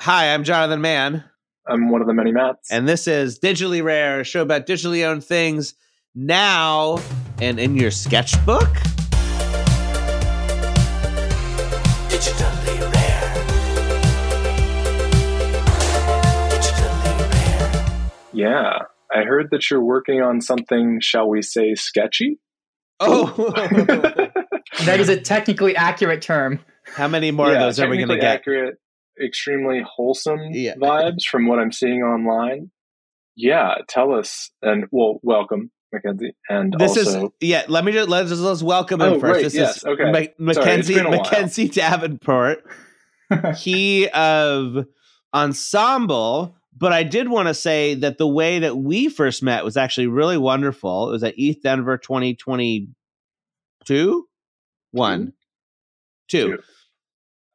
Hi, I'm Jonathan Mann, I'm one of the many Matts. and this is Digitally Rare, a show about digitally owned things now and in your sketchbook. Digitally Rare. Digitally Rare. yeah, I heard that you're working on something, shall we say, sketchy? Oh, That is a technically accurate term. how many more yeah, of those are we going to technically get? Accurate, extremely wholesome Yeah. vibes from what I'm seeing online. Yeah, tell us, and well, welcome, Mackenzie, and This also is yeah. Let me just let's, let's welcome him Oh, first. right, This yes, is okay. Ma- Mackenzie while. Mackenzie Davenport. he of ensemble but i did want to say that the way that we first met was actually really wonderful it was at eth denver 2022 one two Two.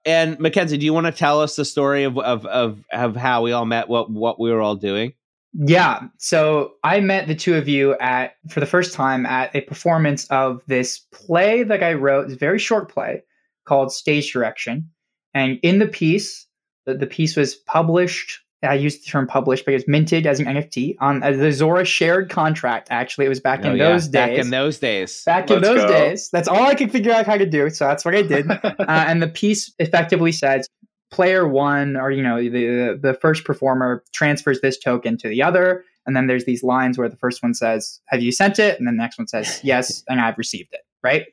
And mackenzie do you want to tell us the story of, of of of how we all met what what we were all doing Yeah. So I met the two of you at for the first time at a performance of this play that I wrote, It's a very short play called Stage Direction. And in the piece, the, the piece was published. I used the term published, but it was minted as an NFT on uh, the Zora shared contract. Actually, it was back Oh, in yeah, those days. back in those days Back in Let's those go. days. That's all I could figure out how to do. So that's what I did. uh, and the piece effectively says player one or you know the the first performer transfers this token to the other and then there's these lines where the first one says have you sent it and then the next one says yes and i've received it right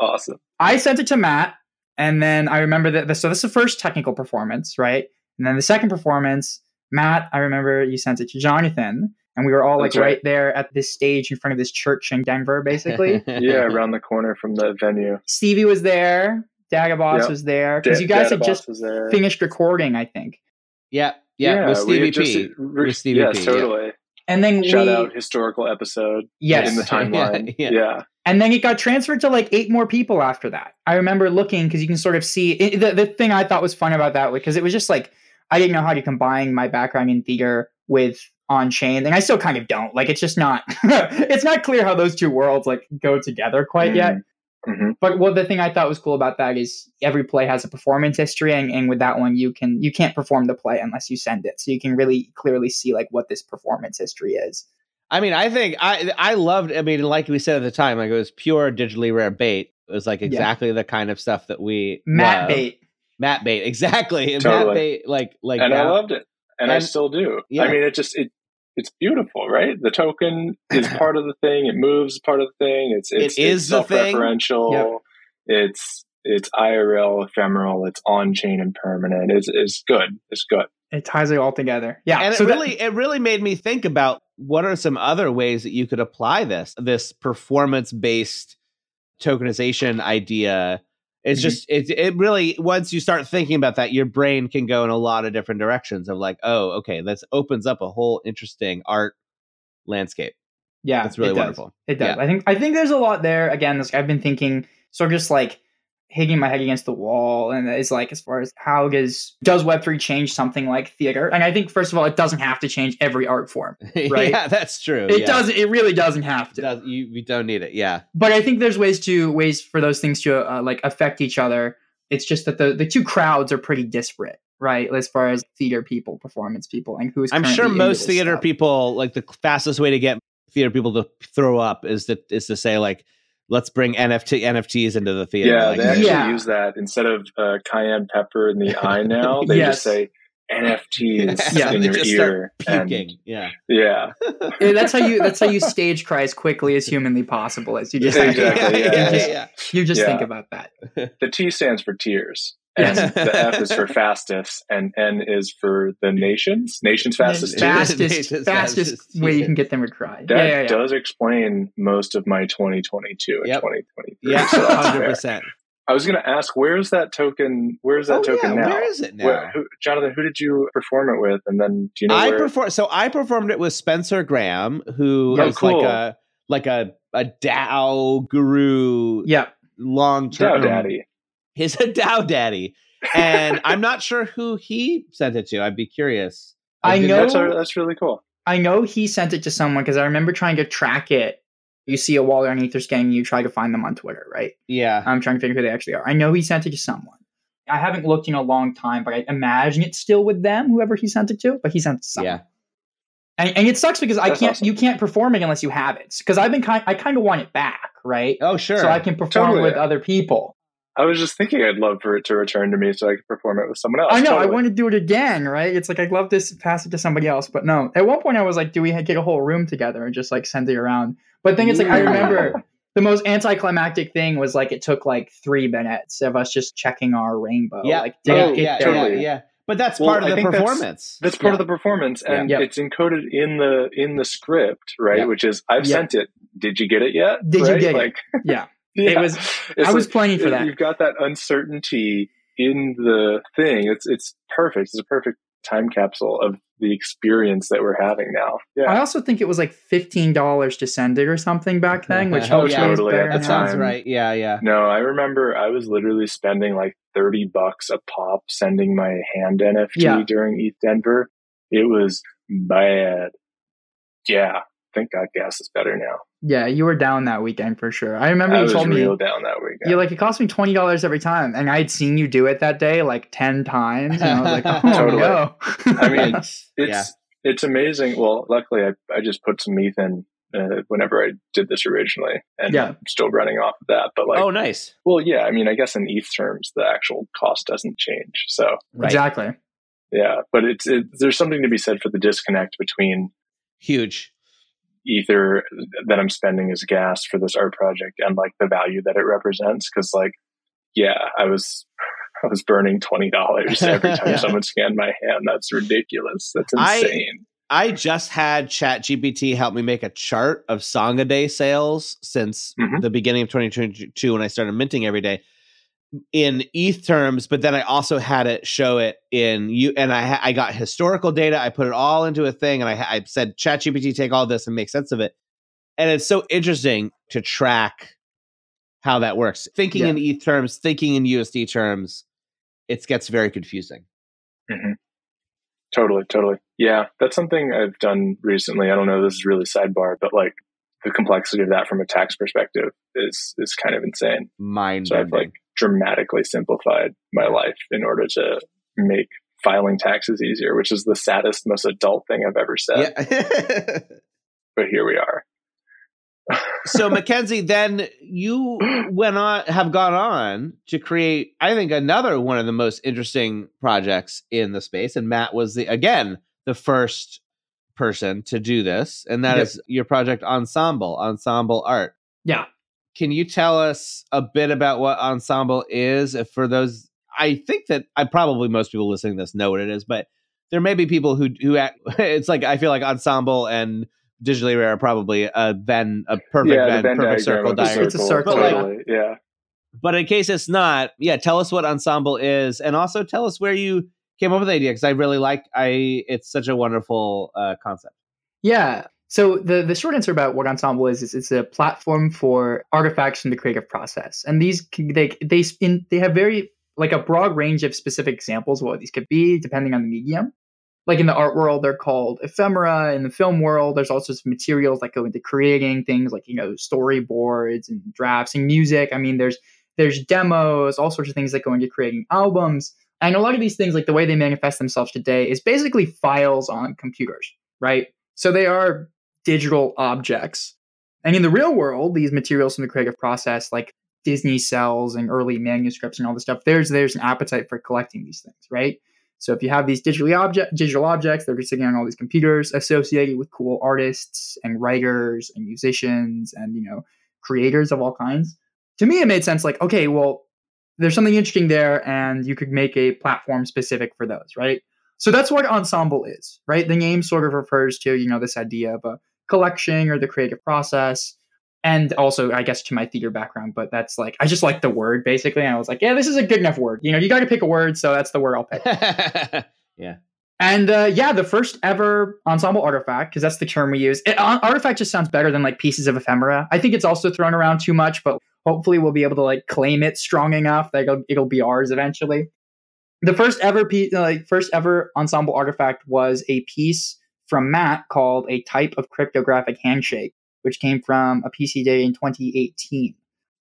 awesome. i sent it to matt and then i remember that the, so this is the first technical performance right and then the second performance matt i remember you sent it to jonathan and we were all like right. right there at this stage in front of this church in denver basically Yeah, around the corner from the venue. stevie was there dagabos Yep. was there because Da- you guys had just finished recording i think yeah yeah, with we stevie had just- p re- with Stevie yes, P, yeah. totally. and then Shout we out historical episode yes in the timeline. Yeah, yeah. yeah. and then it got transferred to like eight more people after that i remember looking because you can sort of see it, the, the thing i thought was fun about that because it was just like i didn't know how to combine my background in theater with on chain and i still kind of don't like it's just not it's not clear how those two worlds like go together quite yet hmm but what the thing i thought was cool about that is every play has a performance history and, and with that one you can you can't perform the play unless you send it so you can really clearly see like what this performance history is I mean, I think I I loved. I mean, like we said at the time, like it was pure digitally rare bait. It was like Yeah. exactly the kind of stuff that we matt love. bait Matt bait, exactly. And Matt Totally. bait, like like and I loved it, and, I still do. yeah. I mean, it just it it's beautiful, right? The token is part of the thing. It moves part of the thing. It's it's, It is it's the thing. self-referential. It's it's IRL, ephemeral. It's on chain and permanent. It's it's good. It's good. it ties it all together yeah and so it that- really it really made me think about what are some other ways that you could apply this this performance based tokenization idea it's Mhm. just it, it really once you start thinking about that your brain can go in a lot of different directions of like oh okay this opens up a whole interesting art landscape Yeah, it's really it wonderful. It does. Yeah. I think I think there's a lot there. Again, this, I've been thinking sort of just like hitting my head against the wall, and it's like as far as how does does Web three change something like theater? And I think first of all, it doesn't have to change every art form. Right. yeah that's true It yeah. doesn't. It really doesn't have It to. does you, you don't need it yeah But I think there's ways to ways for those things to uh, like affect each other. It's just that the the two crowds are pretty disparate, right? As far as theater people, performance people, and who's i'm sure most theater stuff. people like the fastest way to get theater people to throw up is that is to say like let's bring nft nfts into the theater Yeah, like, they actually Yeah. use that instead of uh, cayenne pepper in the eye. Now they Yes. just say NFTs Yeah, in your ear. start and- puking yeah Yeah, that's how you that's how you stage cry as quickly as humanly possible. Is you just Yeah, have to- exactly, you yeah, just, yeah. you just Yeah. think about that. the T stands for tears, and the F is for fastest, and N is for the nations. Nations fastest. Yeah. too. fastest, fastest fastest, way you can get them to cry. That yeah, yeah, yeah. does explain most of my 2022 and Yep. 2023. yeah so hundred fair. percent. I was going to ask, where's that token? Where's that Oh, token yeah, now? Where is it now? Where- who, Jonathan, who did you perform it with? And then do you know I where? perform. So I performed it with Spencer Graham, who Oh, is cool. like a like a a DAO guru, yeah. long DAO term. Daddy. He's a DAO daddy, and I'm not sure who he sent it to. I'd be curious. I did know- That's, that's really cool. I know he sent it to someone because I remember trying to track it. You see a wall underneath their scanning, you try to find them on Twitter, right? Yeah. I'm trying to figure who they actually are. I know he sent it to someone. I haven't looked in a long time, but I imagine it's still with them, whoever he sent it to. But he sent it to someone. Yeah. And, and it sucks because I can't. awesome. You can't perform it unless you have it. Because I've been kind. I kind of want it back, right? Oh, sure. So I can perform Totally. with other people. I was just thinking I'd love for it to return to me so I could perform it with someone else. I know. I want to do it again, right? It's like I'd love to pass it to somebody else, but no. At one point, I was like, "Do we get a whole room together and just like send it around?" But then it's is, like, I remember the most anticlimactic thing was like it took like three minutes of us just checking our rainbow. yeah. Like, did oh, it get yeah, there? yeah, Totally. yeah. But that's Well, part of I the think that's- performance. That's part Yeah. of the performance, and Yeah. it's encoded in the in the script, right? Yeah. Which is I've Yeah. sent it. Did you get it yet? Did you Right? get it? like, Yeah. Yeah. It was- It's I was like, planning for that. You've got that uncertainty in the thing. It's it's perfect. It's a perfect time capsule of the experience that we're having now. Yeah. I also think it was like fifteen dollars to send it or something back then, which Oh, yeah. Totally, better at that the now. sounds time. right. Yeah, yeah. No, I remember I was literally spending like 30 bucks a pop sending my hand NFT Yeah. during ETH Denver. It was bad. Yeah. Thank God gas is better now. Yeah, you were down that weekend for sure. I remember I you was told me real down that weekend. you're like it cost me twenty dollars every time, and I'd seen you do it that day like ten times, and I was like, oh Totally. no. I mean, It's- it's yeah. it's amazing. Well, luckily I, I just put some ETH in uh, whenever I did this originally and Yeah. I'm still running off of that. But like, oh, nice. well, yeah, I mean, I guess in ETH terms, the actual cost doesn't change. So Right. Exactly. yeah, but it's, it, there's something to be said for the disconnect between Huge. Ether that I'm spending as gas for this art project and like the value that it represents. Cause like, yeah, I was, I was burning $20 every time someone scanned my hand. That's ridiculous. That's insane. I just had ChatGPT help me make a chart of Song a Day sales since Mhm. the beginning of 2022 when I started minting every day in ETH terms, but then I also had it show it in you, and I I got historical data. I put it all into a thing, and I, I said ChatGPT take all this and make sense of it. And it's so interesting to track how that works. Thinking Yeah. in ETH terms, thinking in USD terms, it gets very confusing. Mm-hmm. Totally, totally. Yeah, that's something I've done recently. I don't know, this is really sidebar, but like the complexity of that from a tax perspective is is kind of insane. Mind So I've like dramatically simplified my life in order to make filing taxes easier, which is the saddest, most adult thing I've ever said. yeah. But here we are. so Mackenzie, then you went on have gone on to create, I think, another one of the most interesting projects in the space. And Matt was the again the first person to do this, and that Yep. is your project Ensemble, Ensemble Art. Yeah. Can you tell us a bit about what Ensemble is? If for those, I think that I probably most people listening to this know what it is, but there may be people who who act, it's like I feel like Ensemble and digitally rare are probably a Venn a perfect yeah, Venn, Venn perfect diagram circle diagram. It's a circle, But, like, yeah. But in case it's not, yeah, tell us what Ensemble is, and also tell us where you came up with the idea because I really like I. It's such a wonderful uh, concept. Yeah. So the the short answer about what Ensemble is is it's a platform for artifacts from the creative process, and these they they in, they have very like a broad range of specific examples of what these could be depending on the medium. Like in the art world, they're called ephemera. In the film world, there's all sorts of materials that go into creating things like you know storyboards and drafts and music. I mean, there's there's demos, all sorts of things that go into creating albums. And a lot of these things, like the way they manifest themselves today, is basically files on computers, right? So they are digital objects. And in the real world, these materials from the creative process, like Disney cells and early manuscripts and all this stuff, there's there's an appetite for collecting these things, right? So if you have these digitally object digital objects, they're sitting on all these computers associated with cool artists and writers and musicians and you know creators of all kinds. To me, it made sense. Like, okay, well, there's something interesting there, and you could make a platform specific for those, right? So that's what ensemble is, right? The name sort of refers to, you know, this idea of a collection or the creative process. And also, I guess, to my theater background, but that's like, I just like the word basically. And I was like, yeah, this is a good enough word. You know, you got to pick a word. So that's the word I'll pick. Yeah. And uh, yeah, the first ever ensemble artifact, because that's the term we use. It, ar- artifact just sounds better than like pieces of ephemera. I think it's also thrown around too much, but hopefully we'll be able to like claim it strong enough that it'll, it'll be ours eventually. The first ever piece, like first ever ensemble artifact was a piece from Matt called "A Type of Cryptographic Handshake," which came from a PC Day in 2018.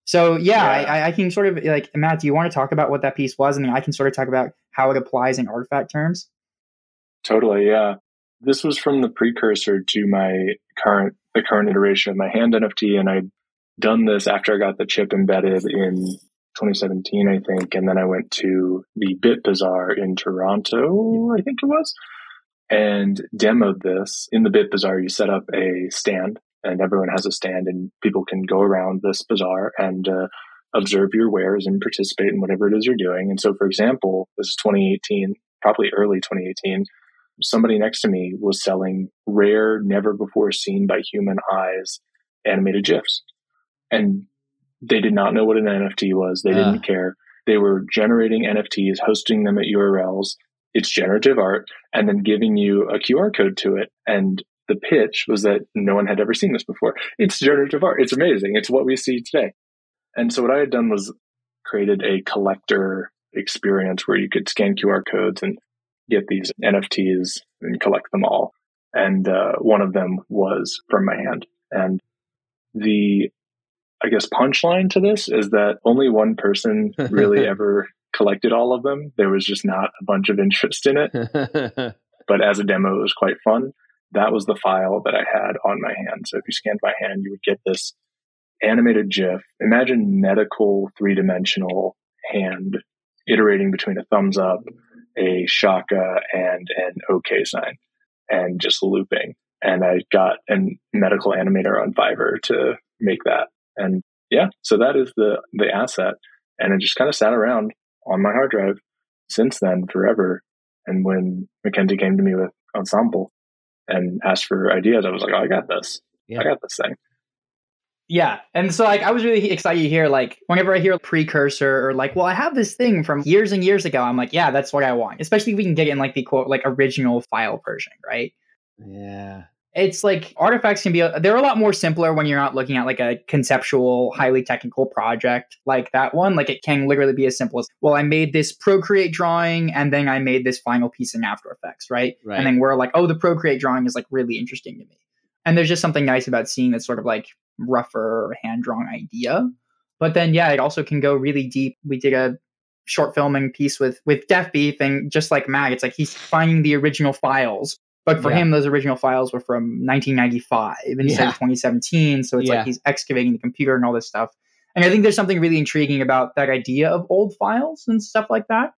So yeah, Yeah. I, I can sort of like Matt. Do you want to talk about what that piece was, and then I can sort of talk about how it applies in artifact terms? Totally, yeah. This was from the precursor to my current the current iteration of my hand NFT, and I'd done this after I got the chip embedded in 2017, I think, and then I went to the Bit Bazaar in Toronto, I think it was, and demoed this. In the Bit Bazaar, you set up a stand, and everyone has a stand, and people can go around this bazaar and uh, observe your wares and participate in whatever it is you're doing. And so, for example, this is 2018, probably early 2018 somebody next to me was selling rare, never before seen by human eyes animated GIFs. And they did not know what an NFT was. They didn't Ah. care. They were generating NFTs, hosting them at URLs. It's generative art, and then giving you a QR code to it. And the pitch was that no one had ever seen this before. It's generative art. It's amazing. It's what we see today. And so what I had done was created a collector experience where you could scan QR codes and get these NFTs and collect them all. And uh, one of them was from my hand. And the, I guess, punchline to this is that only one person really ever collected all of them. There was just not a bunch of interest in it. But as a demo, it was quite fun. That was the file that I had on my hand. So if you scanned my hand, you would get this animated GIF. Imagine medical three dimensional hand iterating between a thumbs up, a shaka, and an OK sign, and just looping. And I got a medical animator on Fiverr to make that. And yeah, so that is the the asset. And it just kind of sat around on my hard drive since then forever. And when Mackenzie came to me with Ensemble and asked for ideas, I was like, oh, I got this. Yeah. I got this thing. Yeah. And so like I was really excited to hear like whenever I hear a precursor or like, well, I have this thing from years and years ago, I'm like, yeah, that's what I want. Especially if we can get it in like the quote like original file version, right? yeah. It's like artifacts can be they're a lot more simpler when you're not looking at like a conceptual, highly technical project like that one. Like it can literally be as simple as, well, I made this Procreate drawing and then I made this final piece in After Effects, right? Right. And then we're like, oh, the Procreate drawing is like really interesting to me. And there's just something nice about seeing that sort of like rougher hand drawn idea. But then yeah, it also can go really deep. We did a short filming piece with with Deafbeef and just like Mag, it's like he's finding the original files. But for Yeah. him, those original files were from 1995 instead Yeah. of 2017. So it's Yeah. like he's excavating the computer and all this stuff. And I think there's something really intriguing about that idea of old files and stuff like that.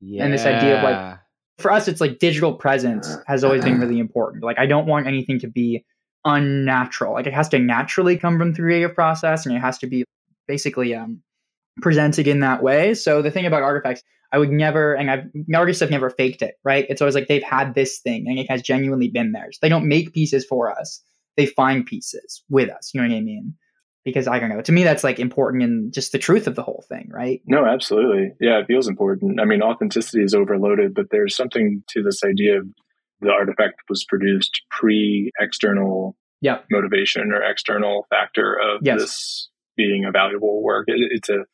Yeah. And this idea of, like, for us it's like digital presence has always been really important like i don't want anything to be unnatural like it has to naturally come from the creative process and it has to be basically um presented in that way so the thing about artifacts i would never and i've artists have never faked it right it's always like they've had this thing and it has genuinely been theirs they don't make pieces for us they find pieces with us you know what i mean because i don't know to me that's like important in just the truth of the whole thing right No, absolutely. Yeah, it feels important. I mean, authenticity is overloaded, but there's something to this idea of the artifact was produced pre external Yeah. motivation or external factor of Yes. this being a valuable work. It, it's a,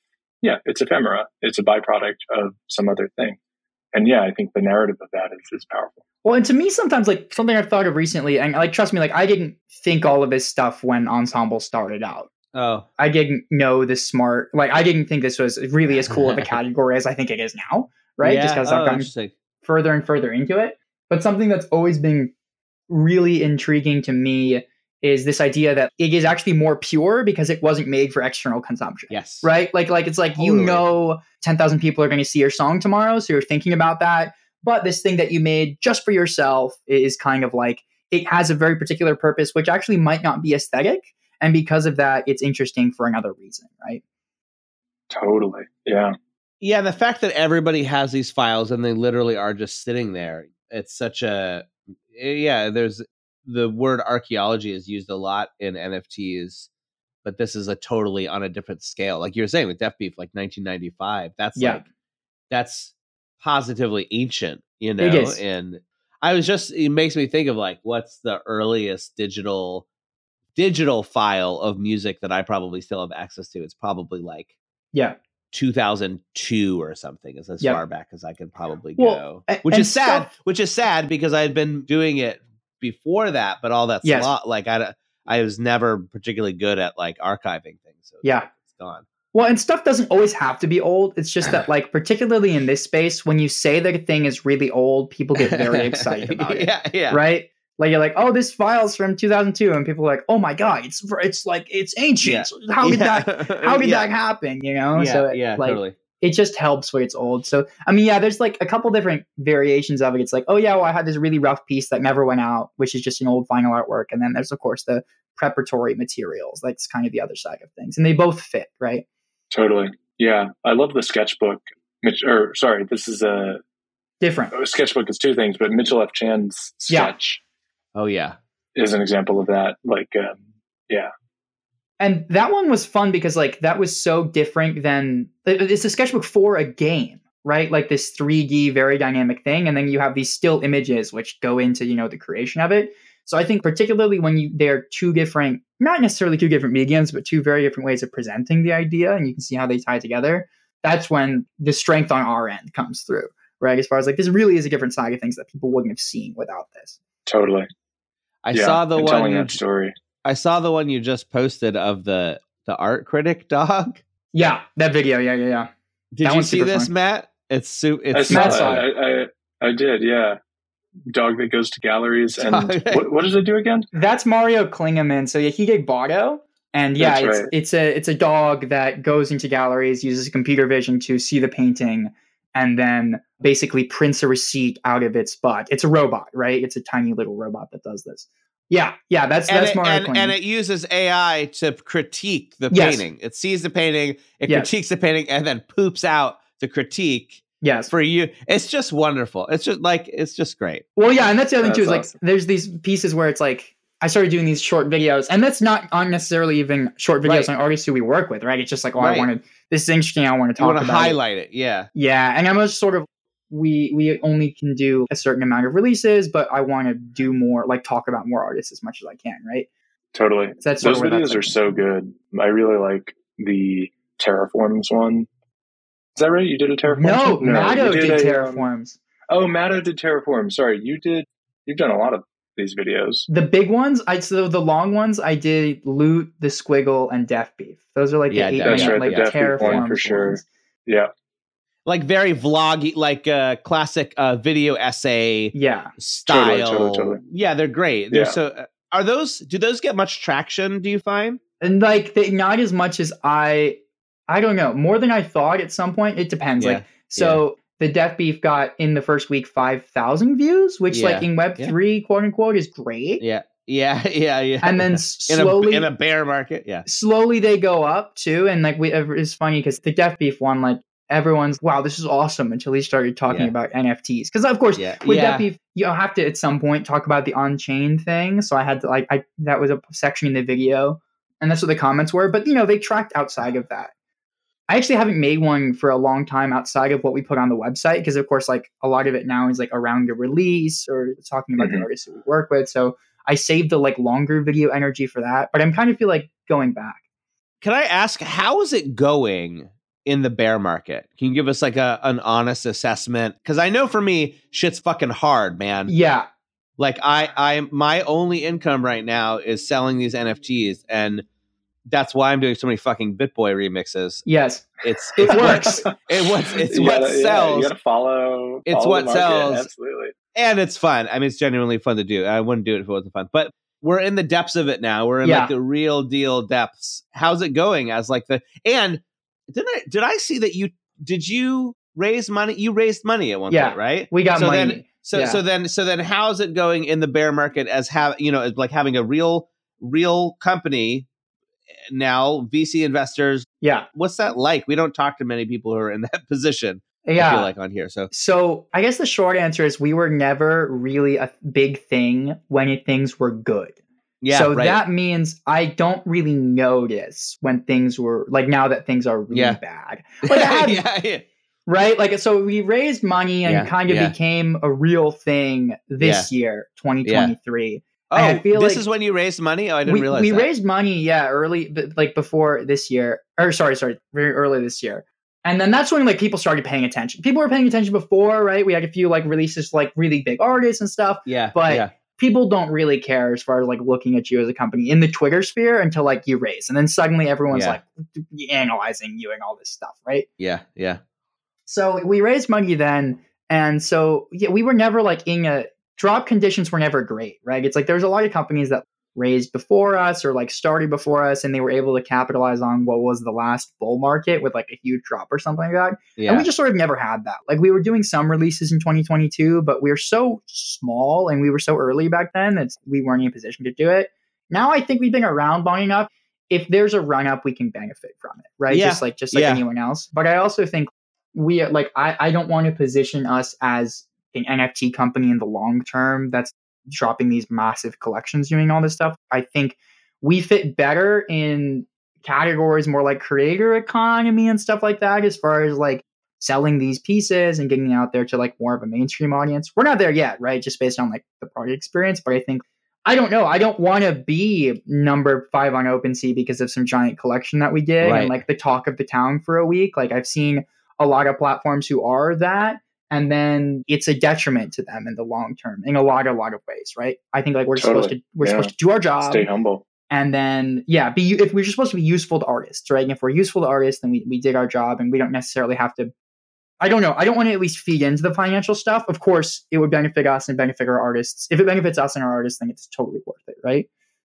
yeah, it's ephemera. It's a byproduct of some other thing. And yeah, I think the narrative of that is, is powerful. Well, and to me, sometimes like something I've thought of recently, and like trust me, like I didn't think all of this stuff when Ensemble started out. Oh. I didn't know this smart, like I didn't think this was really as cool of a category as I think it is now, right? Yeah. Just because oh, I've gotten further and further into it. But something that's always been really intriguing to me is this idea that it is actually more pure because it wasn't made for external consumption Yes. right? Like like it's like you Totally. know 10,000 people are going to see your song tomorrow, so you're thinking about that. But this thing that you made just for yourself is kind of like it has a very particular purpose which actually might not be aesthetic and because of that it's interesting for another reason, right? Totally. Yeah. Yeah, the fact that everybody has these files and they literally are just sitting there. It's such a eh, yeah, there's the word archaeology is used a lot in NFTs, but this is a totally on a different scale. Like you're saying with Deafbeef, like 1995. That's Yeah. like that's positively ancient, you know. And I was just it makes me think of like what's the earliest digital digital file of music that I probably still have access to. It's probably like Yeah. 2002 or something is as Yep. far back as I can probably Well, go. Which is sad. stuff- Which is sad because I had been doing it before that, but all that's Yes. slot, like I, I was never particularly good at like archiving things. So Yeah. like- it's gone. Well, and stuff doesn't always have to be old. It's just that, like, particularly in this space, when you say that a thing is really old, people get very excited about it. yeah, yeah. Right? Like you're like, oh, this file's from 2002, and people are like, oh my god, it's it's like it's ancient. How did Yeah. that how did yeah. that happen? You know? Yeah, so yeah, like, totally. It just helps when it's old. So I mean, yeah, there's like a couple different variations of it. It's like, oh yeah, well, I had this really rough piece that never went out, which is just an old vinyl artwork, and then there's of course the preparatory materials. That's kind of the other side of things, and they both fit, right? Totally. Yeah. I love the sketchbook. Mitch, or sorry, this is a, Different. a sketchbook is two things, but Mitchell F. Chan's sketch. Yeah. sketch Oh yeah. is an example of that. Like, um, yeah. And that one was fun because like that was so different than it's a sketchbook for a game, right? Like this 3D very dynamic thing and then you have these still images which go into, you know, the creation of it. So I think particularly when you they're two different not necessarily two different mediums, but two very different ways of presenting the idea and you can see how they tie together, that's when the strength on our end comes through, right? As far as like this really is a different side of things that people wouldn't have seen without this. Totally. I yeah. saw the and one telling that story. I saw the one you just posted of the the art critic dog. Yeah, that video, yeah, yeah, yeah. Did That you see this, fun. Matt? It's su- I it's saw Matt it. saw I, I, I did. Yeah. Dog that goes to galleries. And what, what does it do again? That's Mario Klingemann. So yeah, he did Botto. And yeah, That's it's right. it's a it's a dog that goes into galleries, uses computer vision to see the painting, and then basically prints a receipt out of its butt. It's a robot, right? It's a tiny little robot that does this. Yeah, yeah, that's and that's it, Mario and, and it uses AI to critique the Yes. painting. It sees the painting, it Yes. critiques the painting, and then poops out the critique yes. for you. It's just wonderful. It's just like it's just great. Well, yeah, and that's the other thing too. Is That's like there's these pieces where it's like I started doing these short videos, and that's not unnecessarily even short videos Right. on artists who we work with, right? It's just like, oh, Right. I wanted this is interesting. I want to You talk want to about it. highlight it, yeah. Yeah, and I'm just sort of we we only can do a certain amount of releases, but I want to do more, like talk about more artists as much as I can, right? Totally. So that's sort Those videos that's are so good. I really like the Terraforms one. Is that right? You did a Terraform? No, one? Matto you did, a, um, terraforms. oh, Matto did Terraform. Sorry, you did. You've done a lot of these videos. The big ones, I so the long ones, I did loot, the squiggle, and Deafbeef. Those are like Yeah, the eight That's minute right, like the Deafbeef one terraforms for sure. ones. Yeah, Like very vloggy, like uh classic uh video essay Yeah, style. totally, totally. Yeah, they're great. They're Yeah. so uh, are those do those get much traction, do you find? and like they, not as much as I, I don't know, more than I thought. At some point, it depends. Yeah, Like so. The Deafbeef got in the first week five thousand views, which, like in Web yeah. three, quote unquote, is great. Yeah. Yeah, yeah, yeah. And then in slowly, a in a bear market, yeah. slowly they go up too. And like we, it's funny because the Deafbeef one, like everyone's wow, this is awesome until he started talking Yeah. about NFTs. Because of course, Yeah. with yeah. Deafbeef, you have to at some point talk about the on-chain thing. So I had to like, I that was a section in the video, and that's what the comments were. But you know, they tracked outside of that. I actually haven't made one for a long time outside of what we put on the website because, of course, like a lot of it now is like around the release or talking about the Mhm. artists that we work with. So I saved the like longer video energy for that, but I'm kind of feel like going back. Can I ask how is it going in the bear market? Can you give us like a an honest assessment? Because I know for me, shit's fucking hard, man. Yeah, Like I, I, my only income right now is selling these NFTs, and that's why I'm doing so many fucking BitBoy remixes. yes, It's It it's works. It what it's what gotta- yeah, sells, you got to follow. It's follow what sells. Absolutely. and it's fun. I mean, it's genuinely fun to do. I wouldn't do it if it wasn't fun. But we're in the depths of it now. We're in Yeah. like the real deal depths. How's it going? As like the and did I did I see that you did you raise money? You raised money at one Yeah. point, right? we got So money. then- So Yeah. so then so then how's it going in the bear market as have you know as like having a real real company now VC investors yeah, what's that like we don't talk to many people who are in that position Yeah. I feel like on here so So I guess the short answer is we were never really a big thing when things were good. Yeah so right. that means I don't really notice when things were like now that things are really Yeah. bad. Like had, yeah, yeah. right? Like so we raised money and kind of became a real thing this year, 2023. oh I feel this like is when you raised money oh I didn't we, realize we that. raised money, yeah, early, like before this year, or sorry, sorry, very early this year. And then that's when like people started paying attention. People were paying attention before, right? We had a few like releases, like really big artists and stuff. yeah but yeah people don't really care as far as like looking at you as a company in the Twitter sphere until like you raise, and then suddenly everyone's Yeah. like analyzing you and all this stuff, right? Yeah, yeah. So we raised money then, and so yeah, we were never like in a drop conditions were never great, right? It's like there's a lot of companies that raised before us or like started before us, and they were able to capitalize on what was the last bull market with like a huge drop or something like that. Yeah. And we just sort of never had that. Like we were doing some releases in 2022, but we were so small and we were so early back then that we weren't in a position to do it. Now I think we've been around long enough. If there's a run up, we can benefit from it, right? Yeah. Just like just like Yeah. anyone else. But I also think we are like I, I don't want to position us as an NFT company in the long term that's dropping these massive collections doing all this stuff. I think we fit better in categories more like creator economy and stuff like that as far as like selling these pieces and getting out there to like more of a mainstream audience. We're not there yet, right? Just based on like the product experience, but I think I don't know. I don't want to be number five on OpenSea because of some giant collection that we did Right. and like the talk of the town for a week. Like I've seen a lot of platforms who are that, and then it's a detriment to them in the long term in a lot, a lot of ways, right? I think like we're supposed to we're Yeah. supposed to do our job Stay humble. and then yeah be if we're just supposed to be useful to artists right and if we're useful to artists then we, we did our job and we don't necessarily have to i don't know i don't want to at least feed into the financial stuff of course it would benefit us and benefit our artists if it benefits us and our artists then it's totally worth it right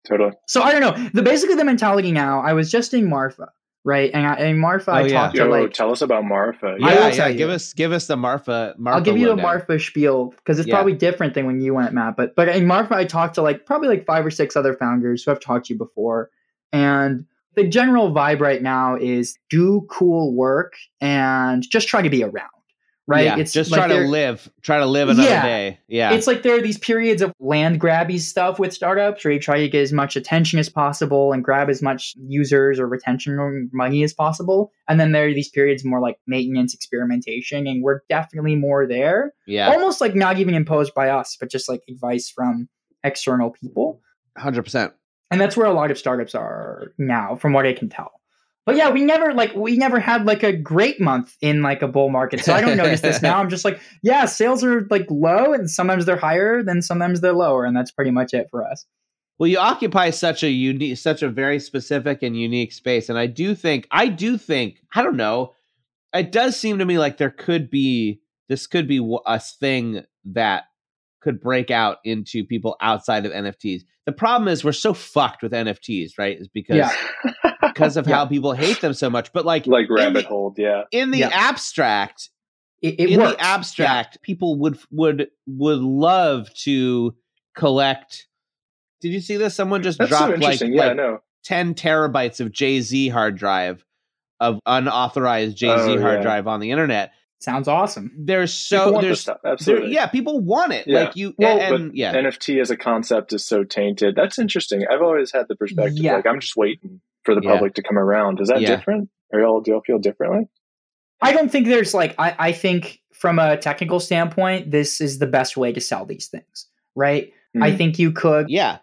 Totally. so i don't know the basically the mentality now i was just in marfa right and, I, and marfa i Oh, yeah. talked Yo, to like tell us about Marfa. I Yeah, will yeah. tell you. Give us give us the Marfa Marfa. I'll give you the. Marfa spiel because it's Yeah. probably different than when you went, Matt. But but in Marfa, I talked to like probably like five or six other founders who I've talked to before, and the general vibe right now is do cool work and just try to be around. Right? Yeah, just like try to live, try to live another Yeah. day. Yeah, It's like there are these periods of land grabby stuff with startups where you try to get as much attention as possible and grab as much users or retention or money as possible. And then there are these periods more like maintenance experimentation, and we're definitely more there yeah, almost like not even imposed by us, but just like advice from external people. hundred percent. And that's where a lot of startups are now, from what I can tell. But yeah, we never like we never had like a great month in like a bull market. So I don't notice this now. I'm just like, yeah, sales are like low and sometimes they're higher, then sometimes they're lower, and that's pretty much it for us. Well, you occupy such a unique, such a very specific and unique space, and I do think, I do think, I don't know, it does seem to me like there could be this could be a thing that could break out into people outside of NFTs. The problem is we're so fucked with NFTs, right? Is because Yeah. because of Yeah. how people hate them so much. But like like rabbit the- hole. Yeah. in the Yeah. abstract, It, it in works. the abstract, people would would would love to collect. Did you see this? Someone just That's so dropped like, yeah, like no. 10 terabytes of Jay Z hard drive of unauthorized Jay Z Oh, hard yeah. drive on the internet. Sounds awesome. There's People so want there's stuff. there, Absolutely. yeah, people want it. Yeah. Like you Well, and but yeah. NFT as a concept is so tainted. That's interesting. I've always had the perspective Yeah. like I'm just waiting for the Yeah. public to come around. Is that Yeah. different? Are y'all do y'all feel differently? I don't think there's like I, I think from a technical standpoint, this is the best way to sell these things, right? I Mhm. think you could yeah.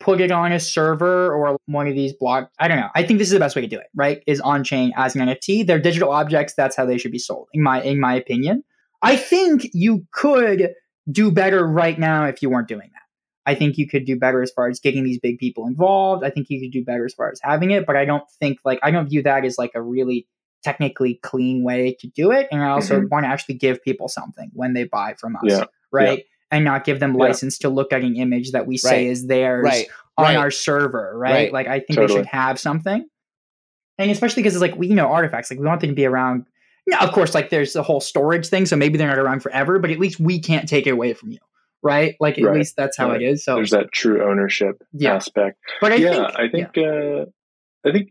Put it on a server or one of these block. I don't know. I think this is the best way to do it, right? Is on chain as an NFT. They're digital objects. That's how they should be sold, in my in my opinion. I think you could do better right now if you weren't doing that. I think you could do better as far as getting these big people involved. I think you could do better as far as having it, but I don't think like I don't view that as like a really technically clean way to do it. And I also mm-hmm. want to actually give people something when they buy from us, Yeah. right? And not give them Yeah. license to look at an image that we say Right. is theirs Right. on right. our server, right? Like I think they should have something. And especially because it's like we you know artifacts, like we want them to be around. Now, of course, like there's the whole storage thing, so maybe they're not around forever, but at least we can't take it away from you, right? Like at least that's how it is. So, There's that true ownership Yeah. aspect. but I yeah, think I think uh, I think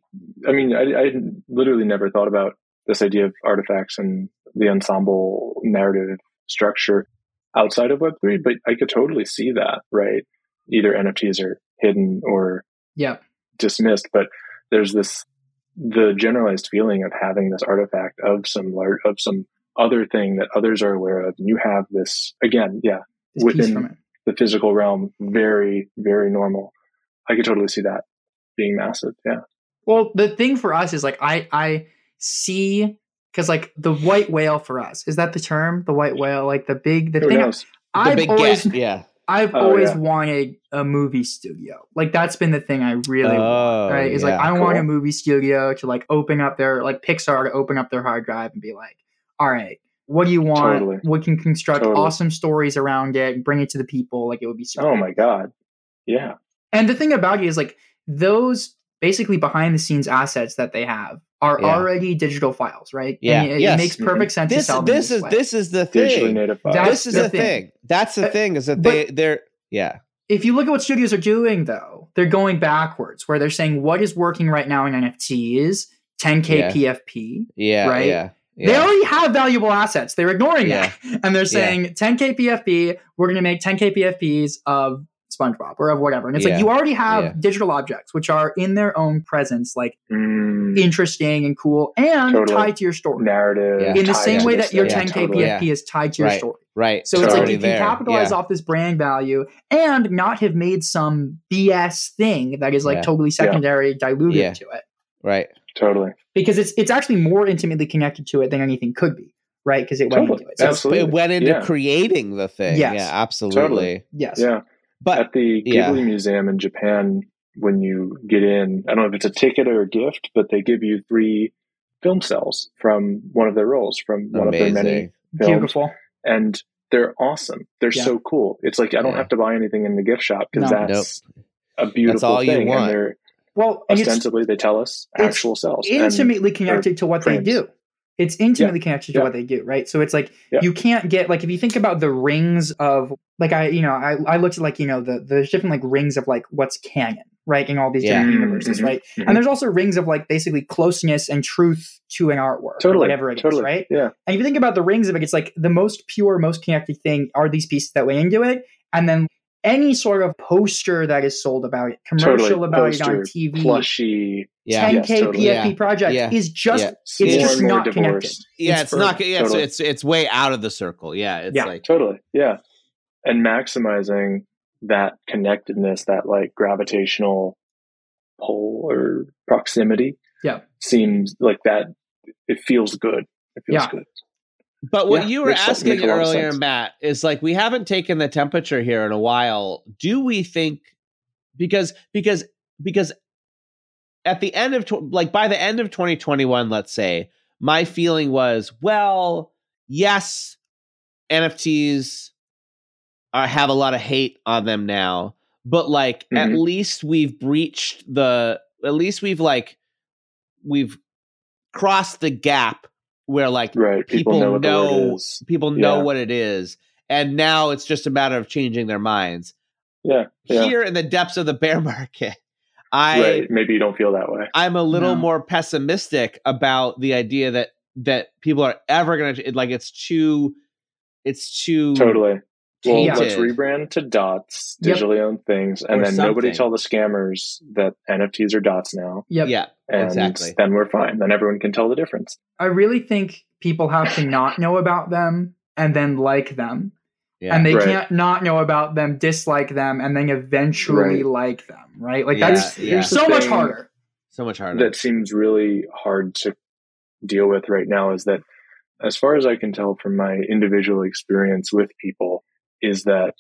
I mean I, I literally never thought about this idea of artifacts and the ensemble narrative structure outside of Web three, but I could totally see that, right? Either NFTs are hidden or yeah, dismissed, but there's this the generalized feeling of having this artifact of some large of some other thing that others are aware of. And you have this again, yeah, this within- the physical realm, very, very normal. I could totally see that being massive. Yeah. Well, the thing for us is like I I see because like the white whale for us is that the term the white whale like the big the Who thing knows? I've big always get. Yeah. I've Oh, always yeah. wanted a movie studio. Like that's been the thing I really Oh, want. Right? Is like yeah, I want a movie studio to like open up their like Pixar to open up their hard drive and be like, all right, what do you want? Totally. We can construct Totally. awesome stories around it and bring it to the people. Like it would be super. Oh my god. Yeah. And the thing about it is like those basically behind the scenes assets that they have are Yeah. already digital files, right? Yeah, And it, it makes perfect sense to This sell them this this is way. this is the Digitally thing. native files. That's This is the the thing. thing. That's the Uh, thing is that they they're yeah. if you look at what studios are doing though they're going backwards where they're saying what is working right now in nfts 10k Yeah. pfp Yeah, Right? yeah. they already have valuable assets they're ignoring Yeah. that and they're saying 10k pfp we're going to make 10k pfps of spongebob or of whatever and it's Yeah. like you already have Yeah. digital objects which are in their own presence like Mm, interesting and cool and Totally. tied to your story narrative. Yeah. in the tied same way that your thing. 10k Totally. pfp is tied to your Right. story Right. so It's it's like already you can capitalize Yeah. off this brand value and not have made some BS thing that is like Yeah. totally secondary, diluted Yeah. to it. Right. Totally. Because it's it's actually more intimately connected to it than anything could be, right? Because it went into it. So Absolutely. It went into Yeah. creating the thing. Yes. Yeah, absolutely. Totally. yes, Yeah. But At the Ghibli yeah. Museum in Japan, when you get in, I don't know if it's a ticket or a gift, but they give you three film cells from one of their roles, from one of their many films. beautiful. And they're awesome. They're Yeah. so cool. It's like I don't Yeah. have to buy anything in the gift shop because No. that's a beautiful all you thing. want. And they're Well, ostensibly they tell us it's actual cells. And intimately connected to what they do. It's intimately connected to Yeah. what they do, right? So it's like Yeah. you can't get like if you think about the rings of like I you know I I looked at like you know the there's different like rings of like what's canon, right? In all these Yeah. different Mhm, universes, mhm, right? mhm. And there's also rings of like basically closeness and truth to an artwork, or totally, whatever it is, totally, right? Yeah, And if you think about the rings of it, it's like the most pure, most connected thing are these pieces that went into it, and then any sort of poster that is sold about it, commercial totally. about it on TV, plushy. Yeah. 10k Yes, totally. PFP Yeah. project Yeah. is just Yeah. it's more just and more not connected. divorced. Yeah, It's it's, not. for- Yeah, so it's it's way out of the circle. Yeah, it's Yeah. like Totally. Yeah. And maximizing that connectedness, that like gravitational pull or proximity. Yeah. Seems like that it feels good. It feels Yeah. good. But what Yeah, you were asking makes a lot of earlier. Matt, is like we haven't taken the temperature here in a while. Do we think because because because at the end of tw- like by the end of 2021, let's say, my feeling was, well, yes, NFTs are, have a lot of hate on them now, but like at Mhm. least we've breached the at least we've like we've crossed the gap where like Right. People, people know what the word know people know Yeah. what it is and now it's just a matter of changing their minds Yeah. Yeah. here in the depths of the bear market i right. Maybe you don't feel that way. i'm a little No. more pessimistic about the idea that that people are ever going to like it's too it's too Totally. Well, Yeah. let's rebrand to dots, Yep. digitally owned things, and Or then nobody tell the scammers that NFTs are dots now. Yep. yeah And Exactly. then we're fine. Then everyone can tell the difference. I really think people have to not know about them and then like them. yeah And they Right. can't not know about them, dislike them, and then eventually Right. like them, right? Like Yeah, that's yeah. so much harder. so much harder That seems really hard to deal with right now is that, as far as I can tell from my individual experience with people, is that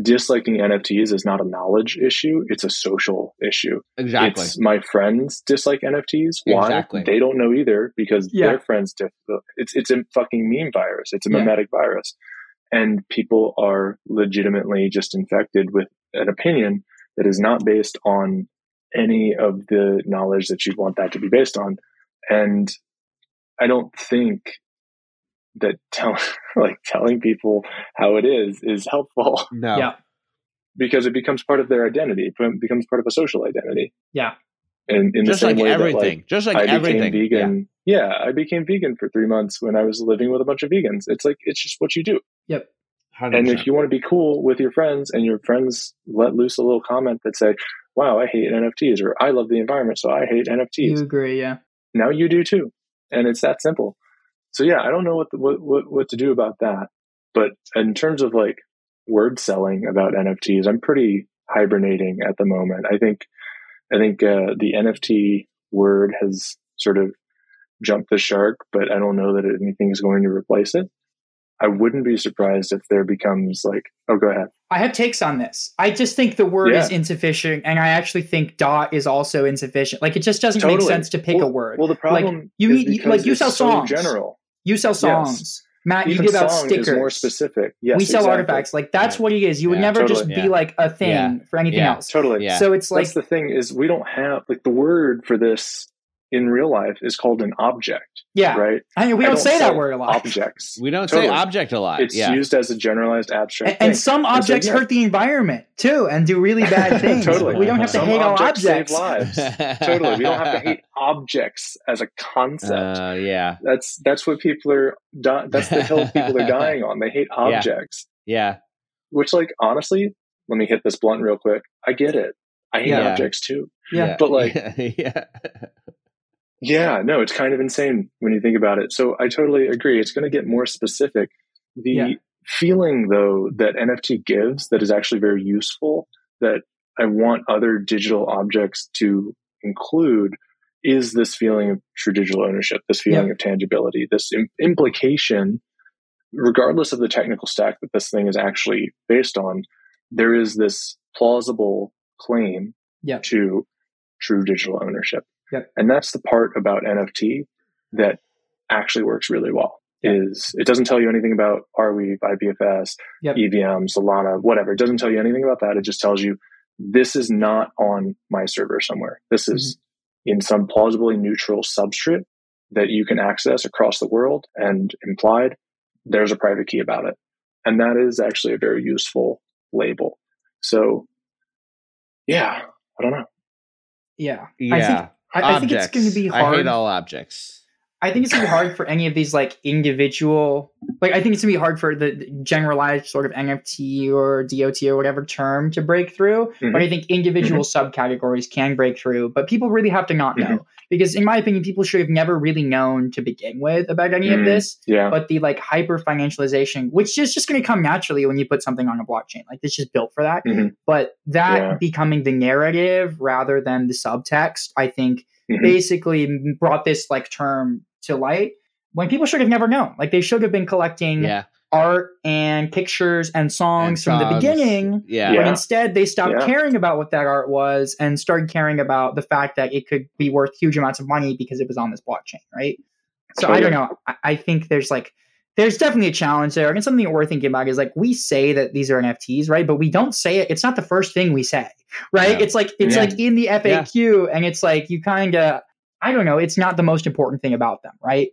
disliking NFTs is not a knowledge issue, it's a social issue. exactly It's my friends dislike NFTs. Why? Exactly. They don't know either because Yeah. their friends dis- it's it's a fucking meme virus. It's a Yeah. mimetic virus. And people are legitimately just infected with an opinion that is not based on any of the knowledge that you'd want that to be based on. And I don't think that tell like telling people how it is is helpful no Yeah. because it becomes part of their identity. It becomes part of a social identity. Yeah. And in just the same like way everything that like just like I became everything vegan. Yeah. I became vegan for three months when I was living with a bunch of vegans. It's like it's just what you do. Yep. 100%. And if you want to be cool with your friends and your friends let loose a little comment that say, Wow, I hate NFTs or I love the environment, so I hate NFTs. You agree, yeah. now you do too. And it's that simple. So yeah, I don't know what, the, what what what to do about that. But in terms of like word selling about NFTs, I'm pretty hibernating at the moment. I think I think uh, the NFT word has sort of jumped the shark, but I don't know that anything is going to replace it. I wouldn't be surprised if there becomes like, oh, go ahead. I have takes on this. I just think the word Yeah. is insufficient, and I actually think dot is also insufficient. Like it just doesn't make sense to pick well, a word. Well, the problem you is you- because like, you sell so songs. general. You sell songs, Matt. Even you give out stickers. more specific. Yes, we sell exactly. artifacts. Like that's Right. what it is. You would Yeah. never just be Yeah. like a thing Yeah. for anything Yeah. else. Totally. Yeah. So it's like That's the thing is we don't have like the word for this in real life is called an object, yeah. right? I mean, we I don't, don't say that word a lot. Objects. We don't Totally. say object a lot. It's yeah. used as a generalized abstract And, and thing. some so, objects yeah. hurt the environment too, and do really bad things. Totally. We don't have to Some hate all objects objects. save lives. totally. We don't have to hate objects as a concept. Uh, yeah. that's that's what people are. Di- that's the hill people are dying on. They hate objects. Yeah. Which, like, honestly, let me hit this blunt real quick. I get it. I hate Yeah. objects too. Yeah. But, like- yeah. Yeah, no, it's kind of insane when you think about it. So I totally agree. It's going to get more specific. The Yeah. feeling, though, that NFT gives that is actually very useful, that I want other digital objects to include, is this feeling of true digital ownership, this feeling Yeah. of tangibility, this Im- implication, regardless of the technical stack that this thing is actually based on, there is this plausible claim Yeah. to true digital ownership. Yep. And that's the part about NFT that actually works really well. Yeah. Is it doesn't tell you anything about Arweave, IPFS, Yep. EVM, Solana, whatever. It doesn't tell you anything about that. It just tells you this is not on my server somewhere. This is Mm-hmm. in some plausibly neutral substrate that you can access across the world and implied there's a private key about it. And that is actually a very useful label. So yeah, I don't know. Yeah. Yeah. I think I, think it's going to be hard. I hate all objects. I think it's gonna be hard for any of these like individual like I think it's gonna be hard for the generalized sort of NFT or DOT or whatever term to break through. Mhm. But I think individual subcategories can break through. But people really have to not know. Mhm. Because in my opinion, people should have never really known to begin with about any of Mm. this. Yeah. But the like hyper financialization, which is just gonna come naturally when you put something on a blockchain. Like it's just built for that. Mhm. But that Yeah. becoming the narrative rather than the subtext, I think basically brought this like term to light when people should have never known. Like they should have been collecting Yeah. art and pictures and songs And from the beginning. Yeah. But Yeah. instead, they stopped Yeah. caring about what that art was and started caring about the fact that it could be worth huge amounts of money because it was on this blockchain, right? So oh, I don't know. I, I think there's like there's definitely a challenge there, and something that we're thinking about is like we say that these are NFTs, right? But we don't say it. It's not the first thing we say, right? Yeah. It's like it's Yeah. like in the FAQ, and it's like you kind of I don't know. It's not the most important thing about them, right?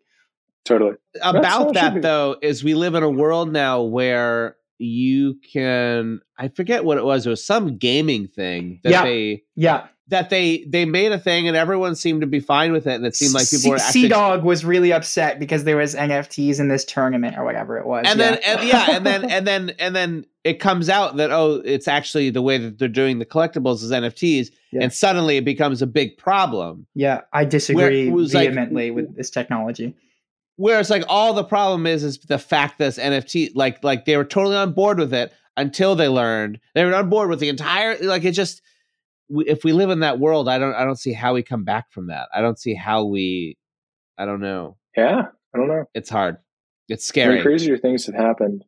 Totally. about that though is we live in a world now where you can i forget what it was it was some gaming thing that Yeah. they Yeah. that they they made a thing and everyone seemed to be fine with it and it seemed like people were Sea Dog was really upset because there was NFTs in this tournament or whatever it was. and yeah. then and yeah and then and then and then it comes out that oh it's actually the way that they're doing the collectibles is nfts Yeah. and suddenly it becomes a big problem yeah, I disagree was like- vehemently with this technology. Whereas like all the problem is is the fact that it's NFT like like they were totally on board with it until they learned they were on board with the entire like it just if we live in that world I don't I don't see how we come back from that. I don't see how we I don't know. Yeah. I don't know. It's hard. It's Very scary. crazier things have happened,